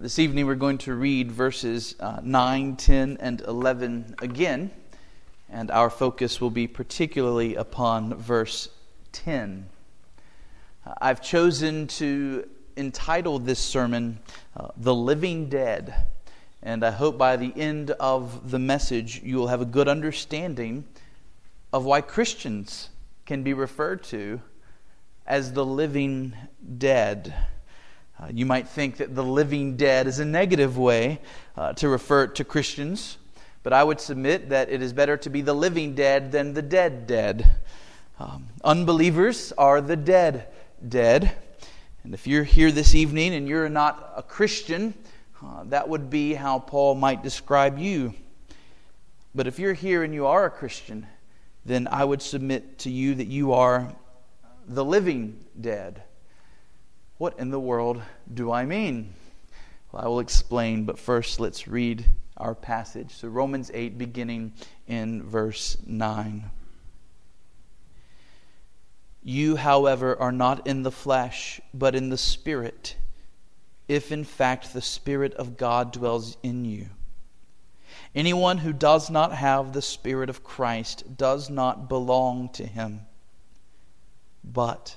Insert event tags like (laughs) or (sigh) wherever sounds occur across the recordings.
this evening we're going to read verses uh, 9, 10, and 11 again, and our focus will be particularly upon verse 10. Uh, I've chosen to entitle this sermon uh, The Living Dead, and I hope by the end of the message you will have a good understanding of why Christians can be referred to as the living dead. Uh, you might think that the living dead is a negative way uh, to refer to Christians, but I would submit that it is better to be the living dead than the dead dead. Um, unbelievers are the dead dead. And if you're here this evening and you're not a Christian, uh, that would be how Paul might describe you. But if you're here and you are a Christian, then I would submit to you that you are the living dead. What in the world do I mean? Well, I will explain, but first let's read our passage. So, Romans 8, beginning in verse 9. You, however, are not in the flesh, but in the Spirit, if in fact the Spirit of God dwells in you. Anyone who does not have the Spirit of Christ does not belong to him. But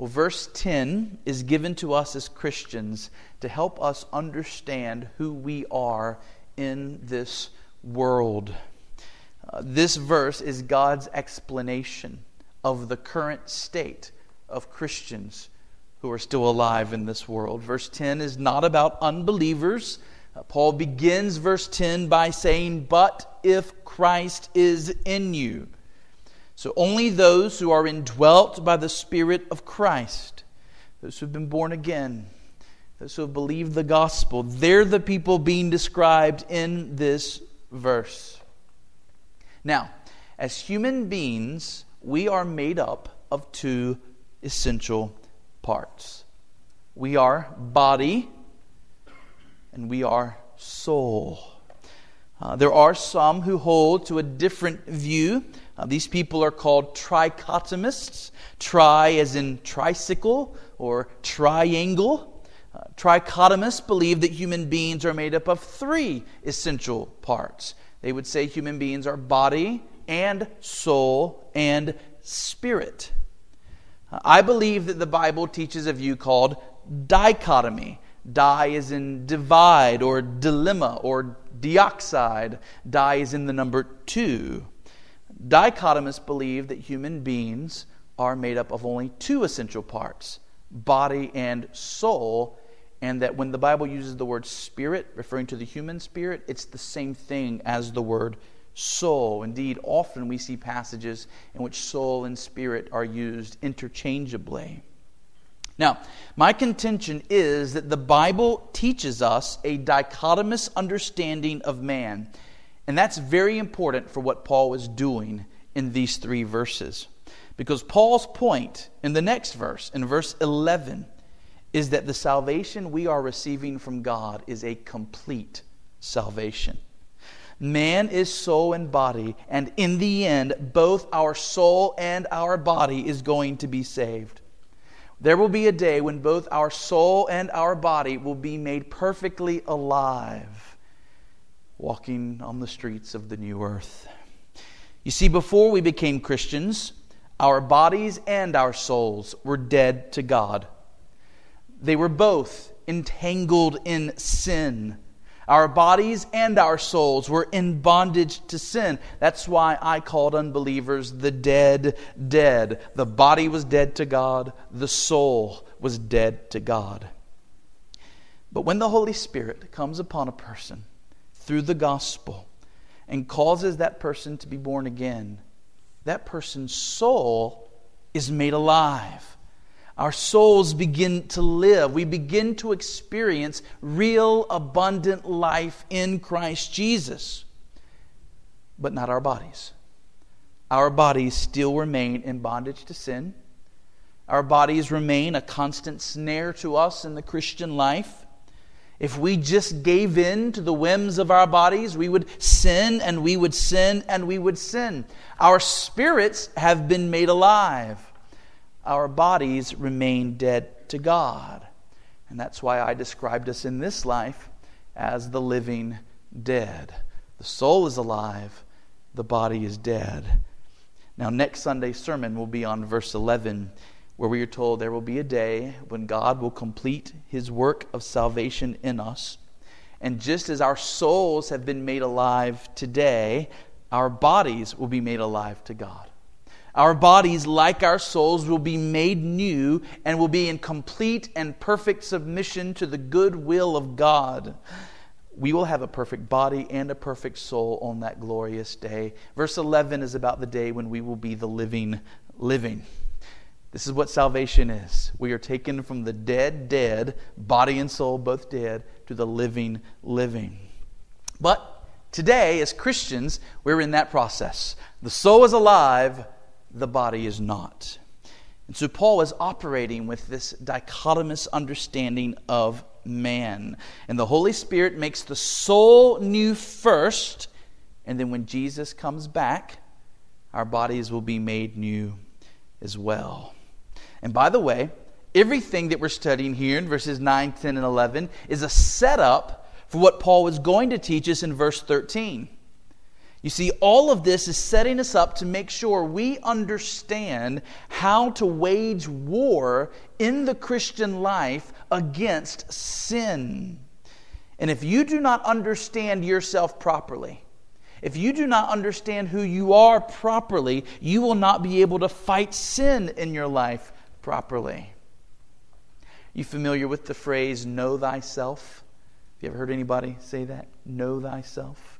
Well, verse 10 is given to us as Christians to help us understand who we are in this world. Uh, this verse is God's explanation of the current state of Christians who are still alive in this world. Verse 10 is not about unbelievers. Uh, Paul begins verse 10 by saying, But if Christ is in you. So only those who are indwelt by the Spirit of Christ, those who have been born again, those who have believed the gospel, they're the people being described in this verse. Now, as human beings, we are made up of two essential parts we are body and we are soul. Uh, there are some who hold to a different view uh, these people are called trichotomists. Tri as in tricycle or triangle. Uh, trichotomists believe that human beings are made up of three essential parts. They would say human beings are body and soul and spirit. Uh, I believe that the Bible teaches a view called dichotomy. Di is in divide or dilemma or dioxide. Di is in the number two. Dichotomists believe that human beings are made up of only two essential parts body and soul, and that when the Bible uses the word spirit, referring to the human spirit, it's the same thing as the word soul. Indeed, often we see passages in which soul and spirit are used interchangeably. Now, my contention is that the Bible teaches us a dichotomous understanding of man and that's very important for what Paul was doing in these three verses. Because Paul's point in the next verse, in verse 11, is that the salvation we are receiving from God is a complete salvation. Man is soul and body, and in the end, both our soul and our body is going to be saved. There will be a day when both our soul and our body will be made perfectly alive walking on the streets of the new earth. You see, before we became Christians, our bodies and our souls were dead to God. They were both entangled in sin. Our bodies and our souls were in bondage to sin. That's why I called unbelievers the dead, dead. The body was dead to God, the soul was dead to God. But when the Holy Spirit comes upon a person, through the gospel and causes that person to be born again, that person's soul is made alive. our souls begin to live. We begin to experience real, abundant life in Christ Jesus, but not our bodies. Our bodies still remain in bondage to sin. Our bodies remain a constant snare to us in the Christian life. If we just gave in to the whims of our bodies, we would sin and we would sin and we would sin. Our spirits have been made alive. Our bodies remain dead to God. And that's why I described us in this life as the living dead. The soul is alive, the body is dead. Now, next Sunday's sermon will be on verse 11 where we are told there will be a day when God will complete his work of salvation in us. And just as our souls have been made alive today, our bodies will be made alive to God. Our bodies, like our souls, will be made new and will be in complete and perfect submission to the good will of God. We will have a perfect body and a perfect soul on that glorious day. Verse 11 is about the day when we will be the living, living. This is what salvation is. We are taken from the dead, dead, body and soul both dead, to the living, living. But today, as Christians, we're in that process. The soul is alive, the body is not. And so Paul is operating with this dichotomous understanding of man. And the Holy Spirit makes the soul new first, and then when Jesus comes back, our bodies will be made new as well. And by the way, everything that we're studying here in verses 9, 10, and 11 is a setup for what Paul was going to teach us in verse 13. You see, all of this is setting us up to make sure we understand how to wage war in the Christian life against sin. And if you do not understand yourself properly, if you do not understand who you are properly, you will not be able to fight sin in your life properly. You familiar with the phrase know thyself? Have you ever heard anybody say that? Know thyself.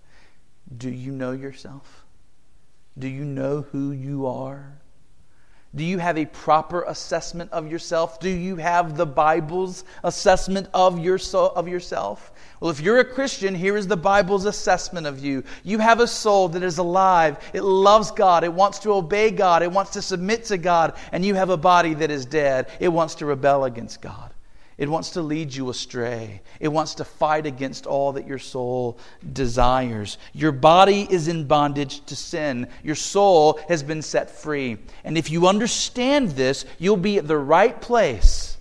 Do you know yourself? Do you know who you are? Do you have a proper assessment of yourself? Do you have the Bible's assessment of, your of yourself? Well, if you're a Christian, here is the Bible's assessment of you. You have a soul that is alive. It loves God. It wants to obey God. It wants to submit to God. And you have a body that is dead. It wants to rebel against God. It wants to lead you astray. It wants to fight against all that your soul desires. Your body is in bondage to sin. Your soul has been set free. And if you understand this, you'll be at the right place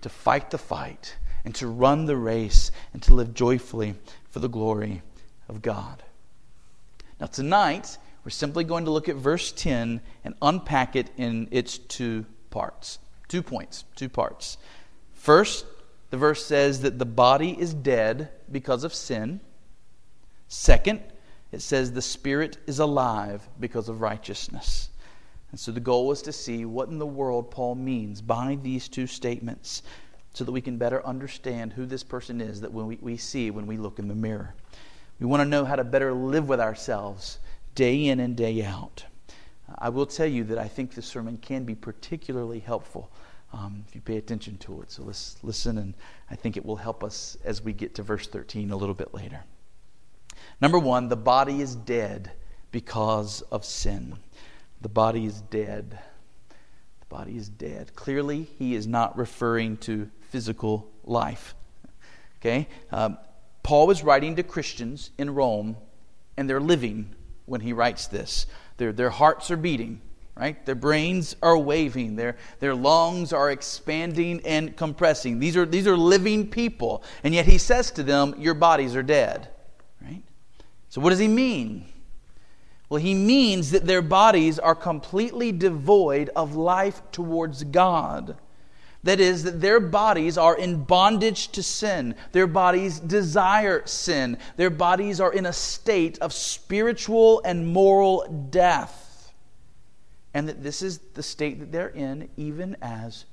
to fight the fight and to run the race and to live joyfully for the glory of God. Now, tonight, we're simply going to look at verse 10 and unpack it in its two parts. Two points, two parts. First, the verse says that the body is dead because of sin. Second, it says the spirit is alive because of righteousness. And so the goal was to see what in the world Paul means by these two statements so that we can better understand who this person is that we, we see when we look in the mirror. We want to know how to better live with ourselves day in and day out. I will tell you that I think this sermon can be particularly helpful um, if you pay attention to it. So let's listen, and I think it will help us as we get to verse 13 a little bit later. Number one, the body is dead because of sin. The body is dead. The body is dead. Clearly, he is not referring to physical life. Okay? Um, Paul was writing to Christians in Rome, and they're living when he writes this. Their, their hearts are beating right? Their brains are waving, their, their lungs are expanding and compressing. These are, these are living people. And yet he says to them, Your bodies are dead, right? So what does he mean? Well, he means that their bodies are completely devoid of life towards God. That is, that their bodies are in bondage to sin. Their bodies desire sin. Their bodies are in a state of spiritual and moral death and that this is the state that they're in even as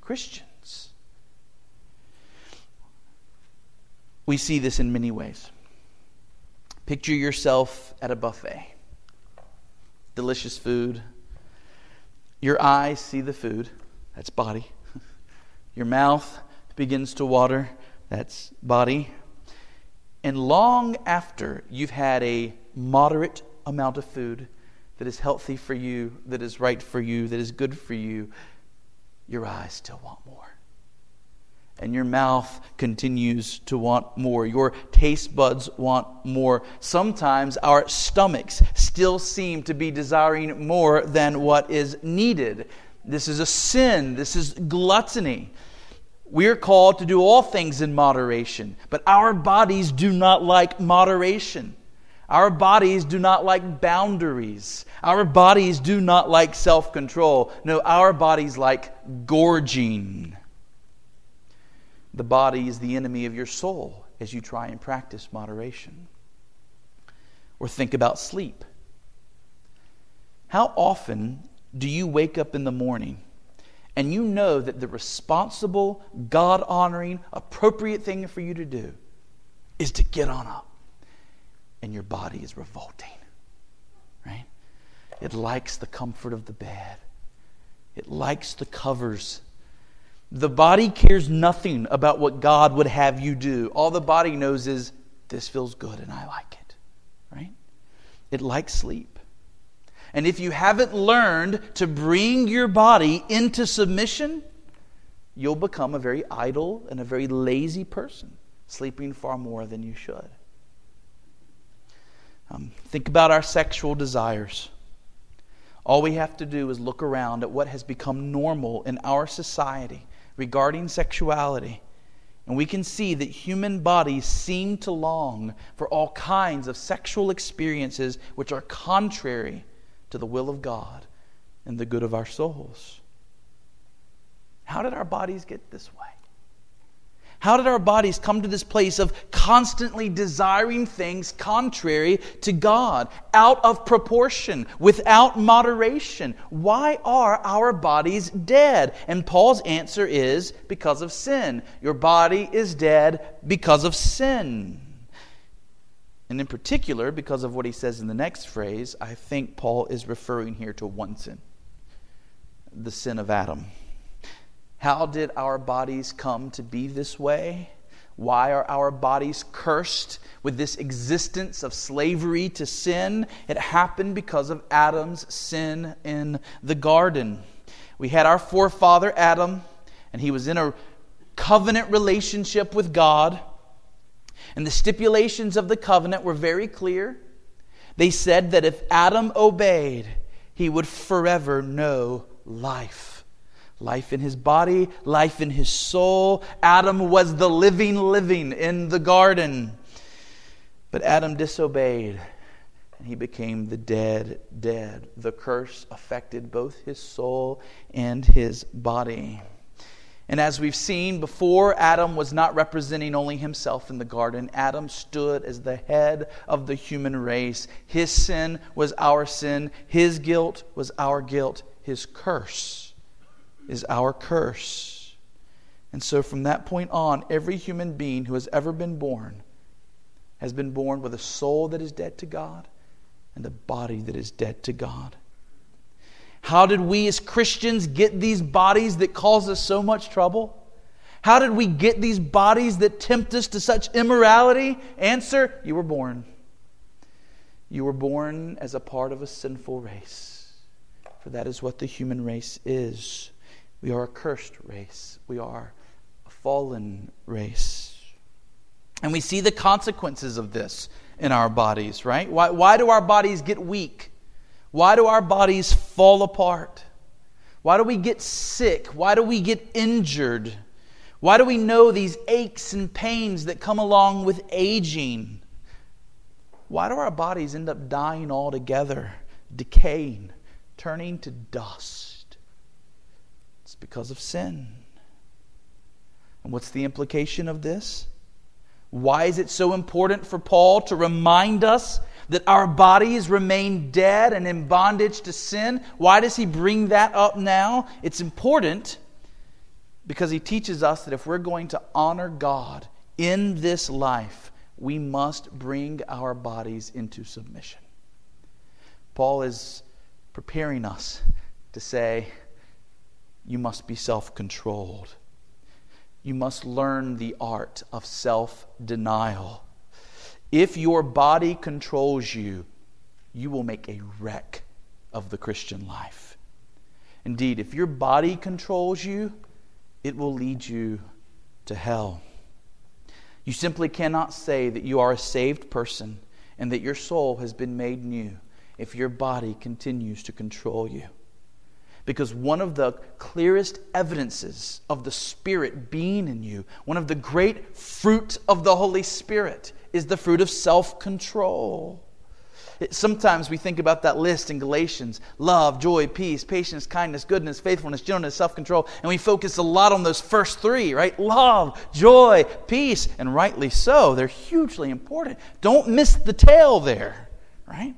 Christians. We see this in many ways. Picture yourself at a buffet. Delicious food. Your eyes see the food, that's body. (laughs) Your mouth begins to water. That's body. And long after you've had a moderate amount of food that is healthy for you, that is right for you, that is good for you, your eyes still want more. And your mouth continues to want more. Your taste buds want more. Sometimes our stomachs still seem to be desiring more than what is needed. This is a sin. This is gluttony. We're called to do all things in moderation, but our bodies do not like moderation. Our bodies do not like boundaries. Our bodies do not like self control. No, our bodies like gorging. The body is the enemy of your soul as you try and practice moderation. Or think about sleep. How often do you wake up in the morning and you know that the responsible, God honoring, appropriate thing for you to do is to get on up? And your body is revolting, right? It likes the comfort of the bed, it likes the covers. The body cares nothing about what God would have you do. All the body knows is, this feels good and I like it, right? It likes sleep. And if you haven't learned to bring your body into submission, you'll become a very idle and a very lazy person, sleeping far more than you should. Um, think about our sexual desires. All we have to do is look around at what has become normal in our society regarding sexuality. And we can see that human bodies seem to long for all kinds of sexual experiences which are contrary to the will of God and the good of our souls. How did our bodies get this way? How did our bodies come to this place of constantly desiring things contrary to God, out of proportion, without moderation? Why are our bodies dead? And Paul's answer is because of sin. Your body is dead because of sin. And in particular, because of what he says in the next phrase, I think Paul is referring here to one sin the sin of Adam. How did our bodies come to be this way? Why are our bodies cursed with this existence of slavery to sin? It happened because of Adam's sin in the garden. We had our forefather Adam, and he was in a covenant relationship with God. And the stipulations of the covenant were very clear. They said that if Adam obeyed, he would forever know life. Life in his body, life in his soul. Adam was the living, living in the garden. But Adam disobeyed, and he became the dead, dead. The curse affected both his soul and his body. And as we've seen before, Adam was not representing only himself in the garden. Adam stood as the head of the human race. His sin was our sin, his guilt was our guilt, his curse is our curse. And so from that point on, every human being who has ever been born has been born with a soul that is dead to God and a body that is dead to God. How did we as Christians get these bodies that cause us so much trouble? How did we get these bodies that tempt us to such immorality? Answer You were born. You were born as a part of a sinful race, for that is what the human race is. We are a cursed race, we are a fallen race. And we see the consequences of this in our bodies, right? Why, why do our bodies get weak? Why do our bodies fall apart? Why do we get sick? Why do we get injured? Why do we know these aches and pains that come along with aging? Why do our bodies end up dying altogether, decaying, turning to dust? Because of sin. And what's the implication of this? Why is it so important for Paul to remind us that our bodies remain dead and in bondage to sin. Why does he bring that up now? It's important because he teaches us that if we're going to honor God in this life, we must bring our bodies into submission. Paul is preparing us to say, You must be self controlled. you must learn the art of self denial. If your body controls you, you will make a wreck of the Christian life. Indeed, if your body controls you, it will lead you to hell. You simply cannot say that you are a saved person and that your soul has been made new if your body continues to control you. Because one of the clearest evidences of the Spirit being in you, one of the great fruit of the Holy Spirit, is the fruit of self control. Sometimes we think about that list in Galatians love, joy, peace, patience, kindness, goodness, faithfulness, gentleness, self control. And we focus a lot on those first three, right? Love, joy, peace. And rightly so. They're hugely important. Don't miss the tail there, right?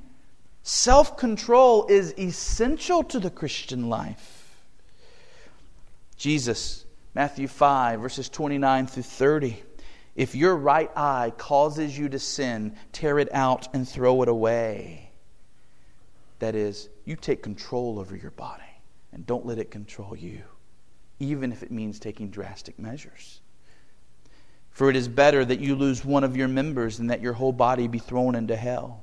Self control is essential to the Christian life. Jesus, Matthew 5, verses 29 through 30. If your right eye causes you to sin, tear it out and throw it away. That is, you take control over your body and don't let it control you, even if it means taking drastic measures. For it is better that you lose one of your members than that your whole body be thrown into hell.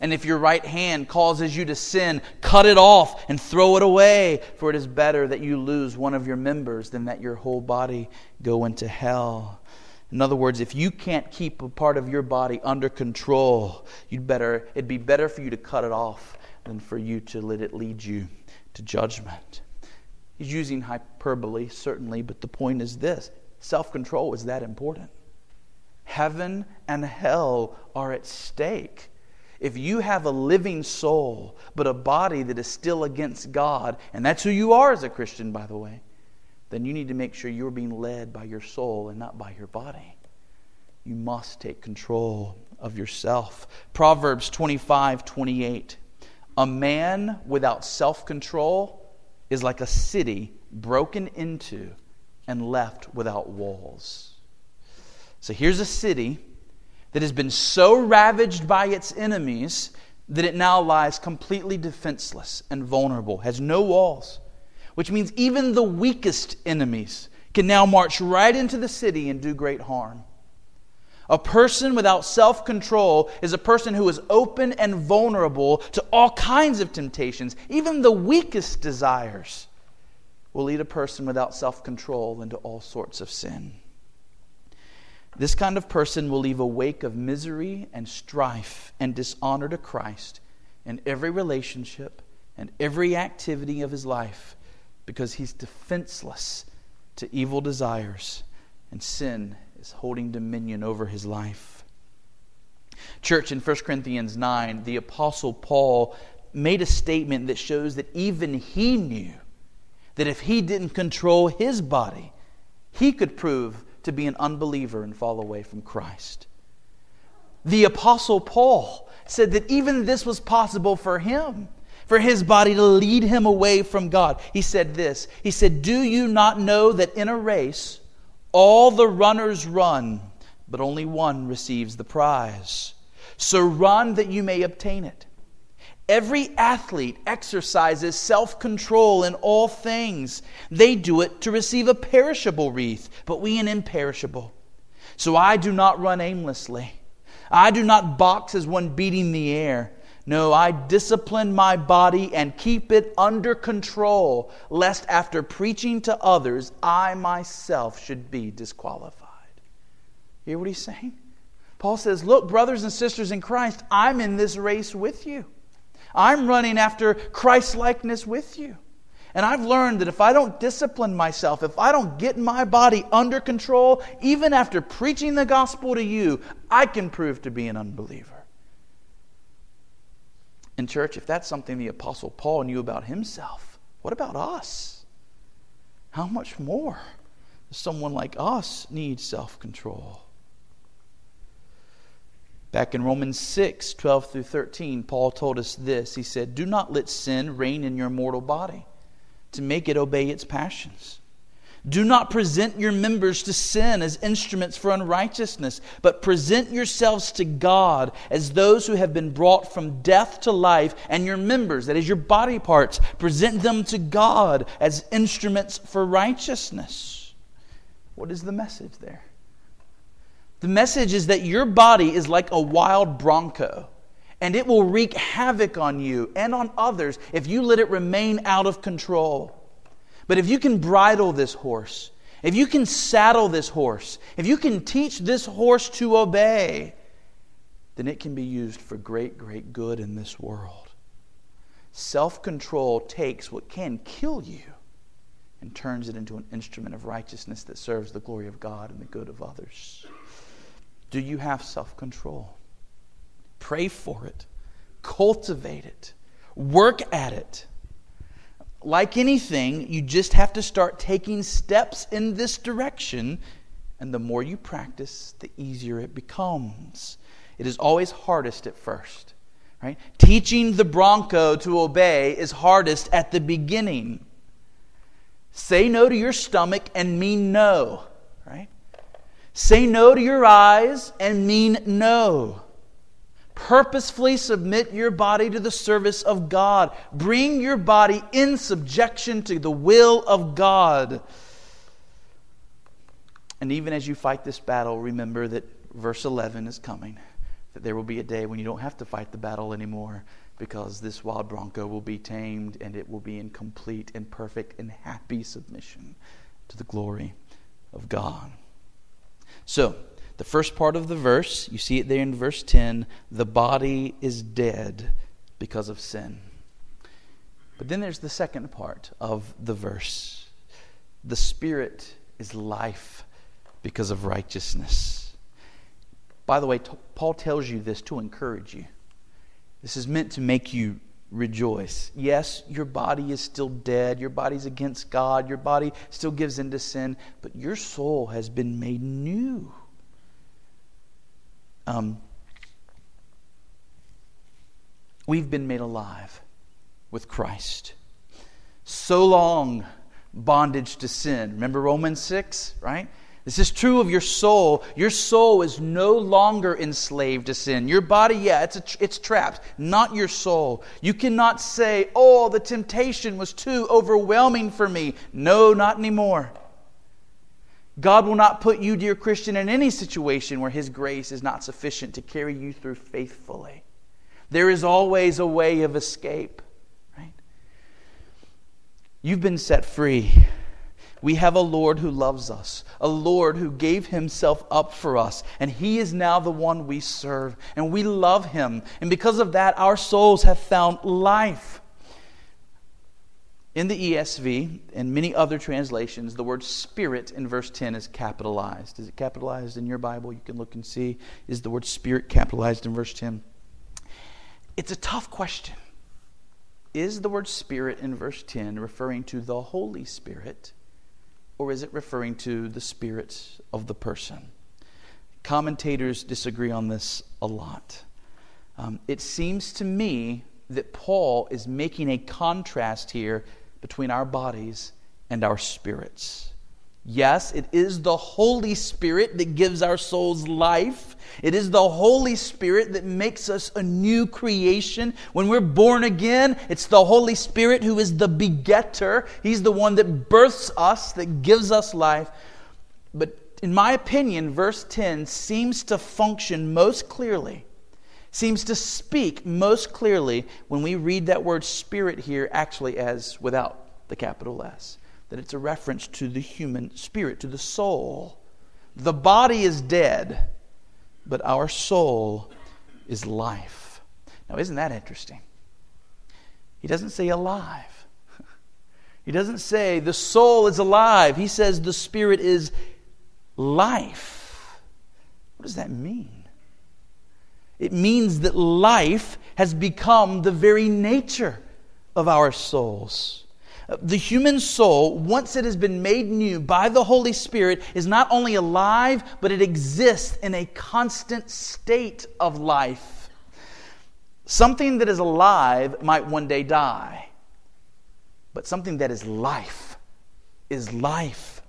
And if your right hand causes you to sin, cut it off and throw it away. For it is better that you lose one of your members than that your whole body go into hell. In other words, if you can't keep a part of your body under control, you'd better, it'd be better for you to cut it off than for you to let it lead you to judgment. He's using hyperbole, certainly, but the point is this self control is that important. Heaven and hell are at stake. If you have a living soul, but a body that is still against God, and that's who you are as a Christian, by the way, then you need to make sure you're being led by your soul and not by your body. You must take control of yourself. Proverbs 25 28. A man without self control is like a city broken into and left without walls. So here's a city that has been so ravaged by its enemies that it now lies completely defenseless and vulnerable, has no walls, which means even the weakest enemies can now march right into the city and do great harm. A person without self control is a person who is open and vulnerable to all kinds of temptations. Even the weakest desires will lead a person without self control into all sorts of sin. This kind of person will leave a wake of misery and strife and dishonor to Christ in every relationship and every activity of his life because he's defenseless to evil desires and sin is holding dominion over his life. Church, in 1 Corinthians 9, the Apostle Paul made a statement that shows that even he knew that if he didn't control his body, he could prove to be an unbeliever and fall away from Christ. The Apostle Paul said that even this was possible for him, for his body to lead him away from God. He said this He said, Do you not know that in a race all the runners run, but only one receives the prize? So run that you may obtain it. Every athlete exercises self control in all things. They do it to receive a perishable wreath, but we an imperishable. So I do not run aimlessly. I do not box as one beating the air. No, I discipline my body and keep it under control, lest after preaching to others, I myself should be disqualified. Hear what he's saying? Paul says, Look, brothers and sisters in Christ, I'm in this race with you. I'm running after Christ likeness with you. And I've learned that if I don't discipline myself, if I don't get my body under control, even after preaching the gospel to you, I can prove to be an unbeliever. In church, if that's something the Apostle Paul knew about himself, what about us? How much more does someone like us need self control? Back in Romans 6 12 through 13, Paul told us this. He said, Do not let sin reign in your mortal body to make it obey its passions. Do not present your members to sin as instruments for unrighteousness, but present yourselves to God as those who have been brought from death to life, and your members, that is your body parts, present them to God as instruments for righteousness. What is the message there? The message is that your body is like a wild bronco, and it will wreak havoc on you and on others if you let it remain out of control. But if you can bridle this horse, if you can saddle this horse, if you can teach this horse to obey, then it can be used for great, great good in this world. Self control takes what can kill you and turns it into an instrument of righteousness that serves the glory of God and the good of others. Do you have self control? Pray for it, cultivate it, work at it. Like anything, you just have to start taking steps in this direction, and the more you practice, the easier it becomes. It is always hardest at first. Right? Teaching the bronco to obey is hardest at the beginning. Say no to your stomach and mean no? Say no to your eyes and mean no. Purposefully submit your body to the service of God. Bring your body in subjection to the will of God. And even as you fight this battle, remember that verse 11 is coming. That there will be a day when you don't have to fight the battle anymore because this wild bronco will be tamed and it will be in complete and perfect and happy submission to the glory of God. So, the first part of the verse, you see it there in verse 10 the body is dead because of sin. But then there's the second part of the verse the spirit is life because of righteousness. By the way, Paul tells you this to encourage you. This is meant to make you rejoice. Yes, your body is still dead. Your body's against God. Your body still gives into sin, but your soul has been made new. Um, we've been made alive with Christ. So long bondage to sin. Remember Romans 6, right? This is true of your soul. Your soul is no longer enslaved to sin. Your body, yeah, it's, it's trapped, not your soul. You cannot say, oh, the temptation was too overwhelming for me. No, not anymore. God will not put you, dear Christian, in any situation where His grace is not sufficient to carry you through faithfully. There is always a way of escape, right? You've been set free. We have a Lord who loves us, a Lord who gave himself up for us, and he is now the one we serve, and we love him. And because of that, our souls have found life. In the ESV and many other translations, the word spirit in verse 10 is capitalized. Is it capitalized in your Bible? You can look and see. Is the word spirit capitalized in verse 10? It's a tough question. Is the word spirit in verse 10 referring to the Holy Spirit, or is it referring to the spirit of the person? Commentators disagree on this a lot. Um, it seems to me that Paul is making a contrast here between our bodies and our spirits. Yes, it is the Holy Spirit that gives our souls life. It is the Holy Spirit that makes us a new creation. When we're born again, it's the Holy Spirit who is the begetter. He's the one that births us, that gives us life. But in my opinion, verse 10 seems to function most clearly seems to speak most clearly when we read that word spirit here actually as without the capital S. That it's a reference to the human spirit, to the soul. The body is dead, but our soul is life. Now, isn't that interesting? He doesn't say alive. (laughs) He doesn't say the soul is alive. He says the spirit is life. What does that mean? It means that life has become the very nature of our souls. The human soul, once it has been made new by the Holy Spirit, is not only alive, but it exists in a constant state of life. Something that is alive might one day die, but something that is life is life.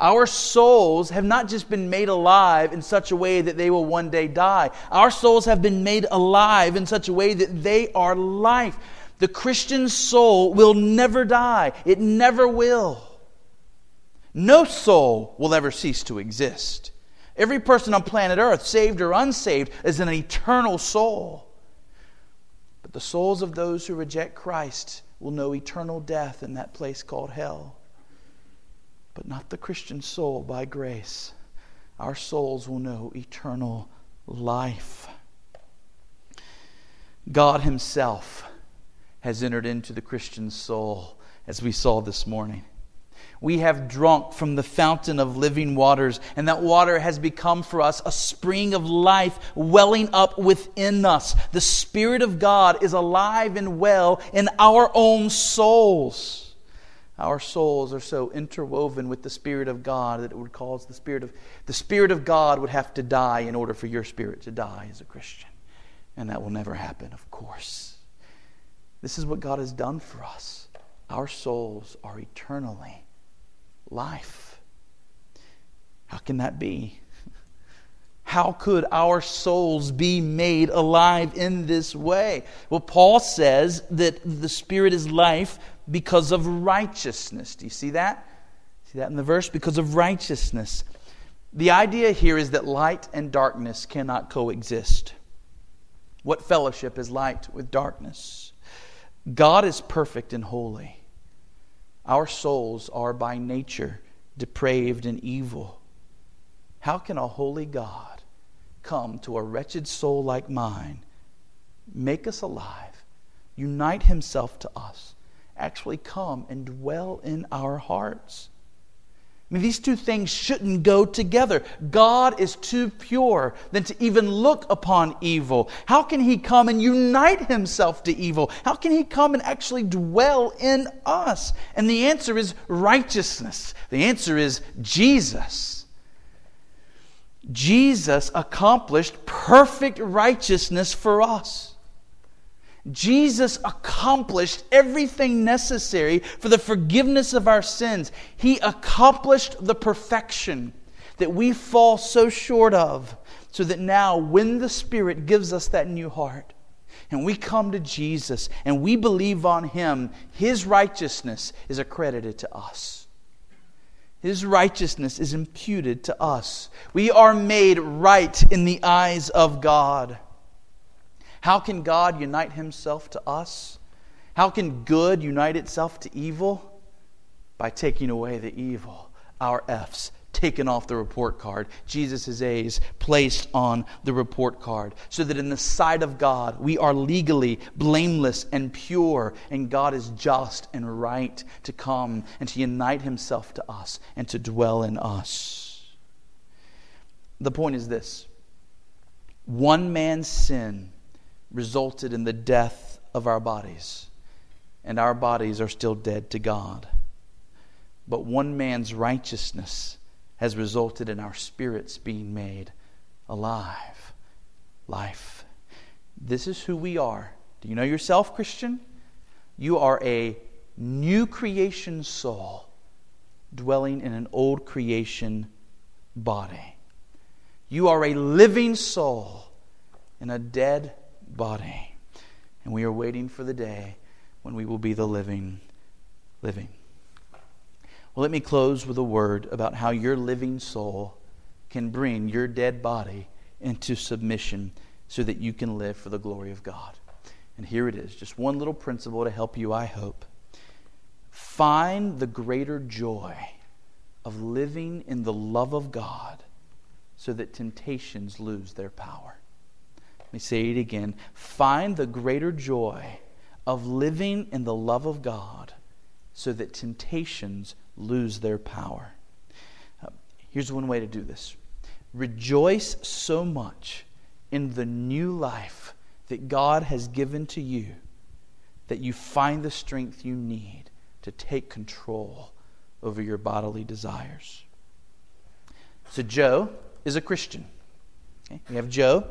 Our souls have not just been made alive in such a way that they will one day die. Our souls have been made alive in such a way that they are life. The Christian soul will never die, it never will. No soul will ever cease to exist. Every person on planet Earth, saved or unsaved, is an eternal soul. But the souls of those who reject Christ will know eternal death in that place called hell. But not the Christian soul by grace. Our souls will know eternal life. God Himself has entered into the Christian soul, as we saw this morning. We have drunk from the fountain of living waters, and that water has become for us a spring of life welling up within us. The Spirit of God is alive and well in our own souls. Our souls are so interwoven with the Spirit of God that it would cause the Spirit of the Spirit of God would have to die in order for your spirit to die as a Christian. And that will never happen, of course. This is what God has done for us. Our souls are eternally life. How can that be? How could our souls be made alive in this way? Well, Paul says that the Spirit is life because of righteousness. Do you see that? See that in the verse? Because of righteousness. The idea here is that light and darkness cannot coexist. What fellowship is light with darkness? God is perfect and holy. Our souls are by nature depraved and evil. How can a holy God come to a wretched soul like mine, make us alive, unite himself to us, actually come and dwell in our hearts? I mean, these two things shouldn't go together. God is too pure than to even look upon evil. How can He come and unite Himself to evil? How can He come and actually dwell in us? And the answer is righteousness. The answer is Jesus. Jesus accomplished perfect righteousness for us. Jesus accomplished everything necessary for the forgiveness of our sins. He accomplished the perfection that we fall so short of, so that now, when the Spirit gives us that new heart, and we come to Jesus and we believe on Him, His righteousness is accredited to us. His righteousness is imputed to us. We are made right in the eyes of God. How can God unite himself to us? How can good unite itself to evil? By taking away the evil, our F's taken off the report card, Jesus' A's placed on the report card, so that in the sight of God we are legally blameless and pure, and God is just and right to come and to unite himself to us and to dwell in us. The point is this one man's sin resulted in the death of our bodies, and our bodies are still dead to God. But one man's righteousness has resulted in our spirits being made alive. Life. This is who we are. Do you know yourself, Christian? You are a new creation soul dwelling in an old creation body. You are a living soul in a dead body. And we are waiting for the day when we will be the living, living. Well, let me close with a word about how your living soul can bring your dead body into submission so that you can live for the glory of God. And here it is just one little principle to help you, I hope. Find the greater joy of living in the love of God so that temptations lose their power. Let me say it again. Find the greater joy of living in the love of God so that temptations lose their power. Uh, here's one way to do this rejoice so much in the new life that God has given to you that you find the strength you need to take control over your bodily desires. So, Joe is a Christian. Okay? We have Joe.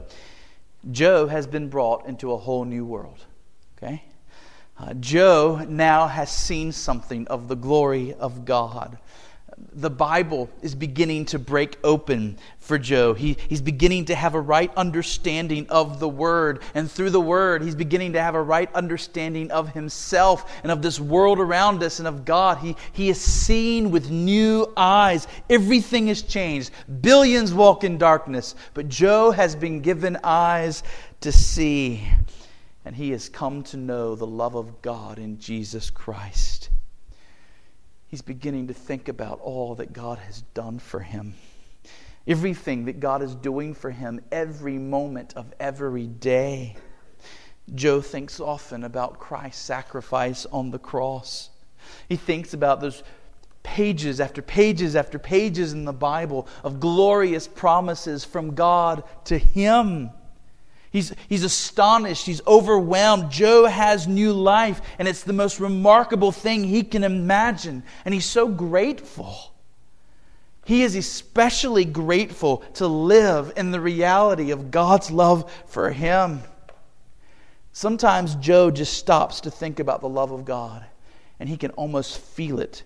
Joe has been brought into a whole new world. Okay? Uh, Joe now has seen something of the glory of God. The Bible is beginning to break open for Joe. He, he's beginning to have a right understanding of the Word. And through the Word, he's beginning to have a right understanding of himself and of this world around us and of God. He, he is seeing with new eyes. Everything has changed. Billions walk in darkness, but Joe has been given eyes to see. And he has come to know the love of God in Jesus Christ he's beginning to think about all that God has done for him. Everything that God is doing for him every moment of every day. Joe thinks often about Christ's sacrifice on the cross. He thinks about those pages after pages after pages in the Bible of glorious promises from God to him. He's, he's astonished. He's overwhelmed. Joe has new life, and it's the most remarkable thing he can imagine. And he's so grateful. He is especially grateful to live in the reality of God's love for him. Sometimes Joe just stops to think about the love of God, and he can almost feel it.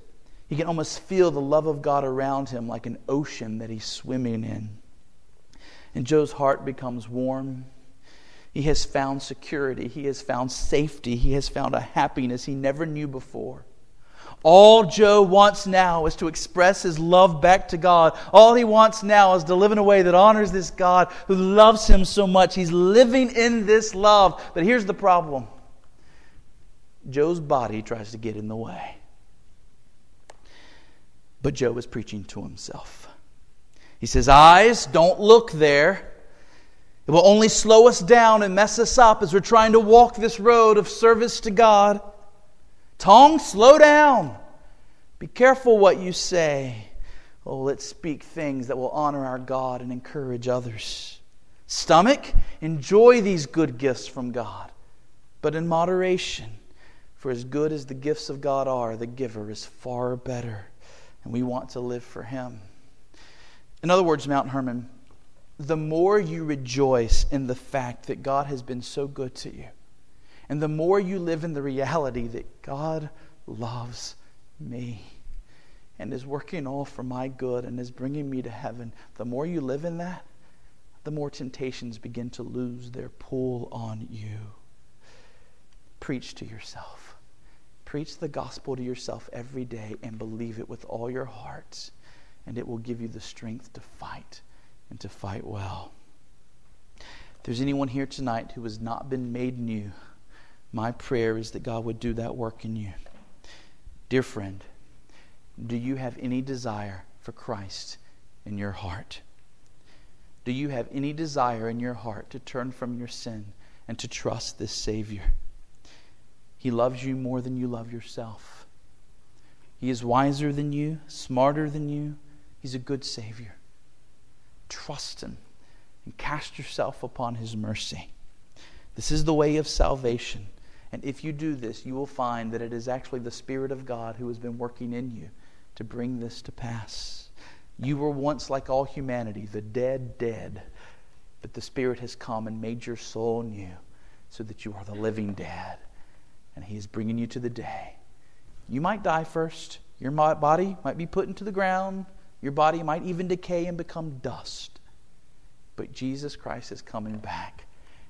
He can almost feel the love of God around him like an ocean that he's swimming in. And Joe's heart becomes warm he has found security. He has found safety. He has found a happiness he never knew before. All Joe wants now is to express his love back to God. All he wants now is to live in a way that honors this God who loves him so much. He's living in this love. But here's the problem Joe's body tries to get in the way. But Joe is preaching to himself. He says, Eyes, don't look there. It will only slow us down and mess us up as we're trying to walk this road of service to God. Tongue, slow down. Be careful what you say. Oh, let's speak things that will honor our God and encourage others. Stomach, enjoy these good gifts from God, but in moderation. For as good as the gifts of God are, the giver is far better. And we want to live for Him. In other words, Mount Hermon, the more you rejoice in the fact that God has been so good to you, and the more you live in the reality that God loves me and is working all for my good and is bringing me to heaven, the more you live in that, the more temptations begin to lose their pull on you. Preach to yourself. Preach the gospel to yourself every day and believe it with all your heart, and it will give you the strength to fight and to fight well. If there's anyone here tonight who has not been made new, my prayer is that God would do that work in you. Dear friend, do you have any desire for Christ in your heart? Do you have any desire in your heart to turn from your sin and to trust this Savior? He loves you more than you love yourself. He is wiser than you, smarter than you. He's a good Savior. Trust Him and cast yourself upon His mercy. This is the way of salvation. And if you do this, you will find that it is actually the Spirit of God who has been working in you to bring this to pass. You were once like all humanity, the dead, dead. But the Spirit has come and made your soul new so that you are the living dead. And He is bringing you to the day. You might die first. Your body might be put into the ground. Your body might even decay and become dust. But Jesus Christ is coming back,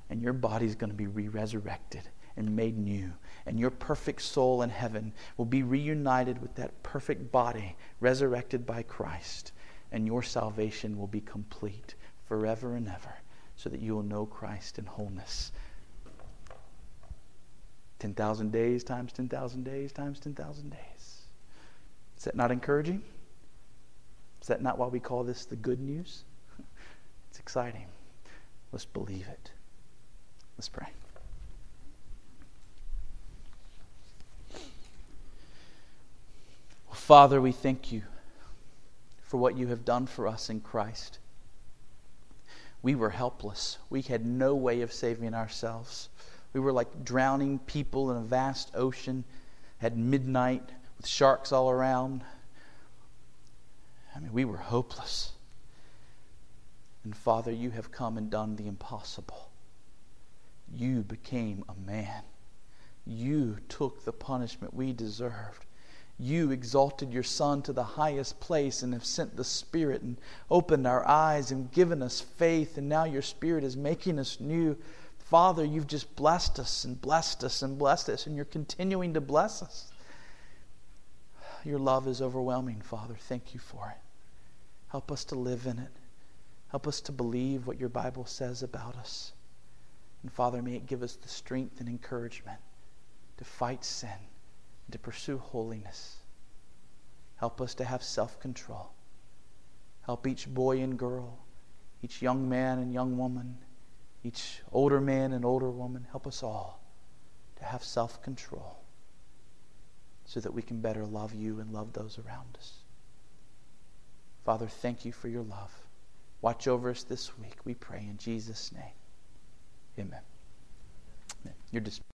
and your body is going to be re resurrected and made new. And your perfect soul in heaven will be reunited with that perfect body resurrected by Christ. And your salvation will be complete forever and ever, so that you will know Christ in wholeness. 10,000 days times 10,000 days times 10,000 days. Is that not encouraging? Is that not why we call this the good news? (laughs) It's exciting. Let's believe it. Let's pray. Father, we thank you for what you have done for us in Christ. We were helpless. We had no way of saving ourselves. We were like drowning people in a vast ocean at midnight with sharks all around. I mean, we were hopeless. And Father, you have come and done the impossible. You became a man. You took the punishment we deserved. you exalted your Son to the highest place and have sent the Spirit and opened our eyes and given us faith, and now your Spirit is making us new. Father, you've just blessed us and blessed us and blessed us, and you're continuing to bless us. Your love is overwhelming, Father. Thank you for it. Help us to live in it. Help us to believe what your Bible says about us. And Father, may it give us the strength and encouragement to fight sin and to pursue holiness. Help us to have self control. Help each boy and girl, each young man and young woman, each older man and older woman, help us all to have self control so that we can better love you and love those around us. Father, thank you for your love. Watch over us this week, we pray in Jesus' name. Amen. Amen. You're dismissed.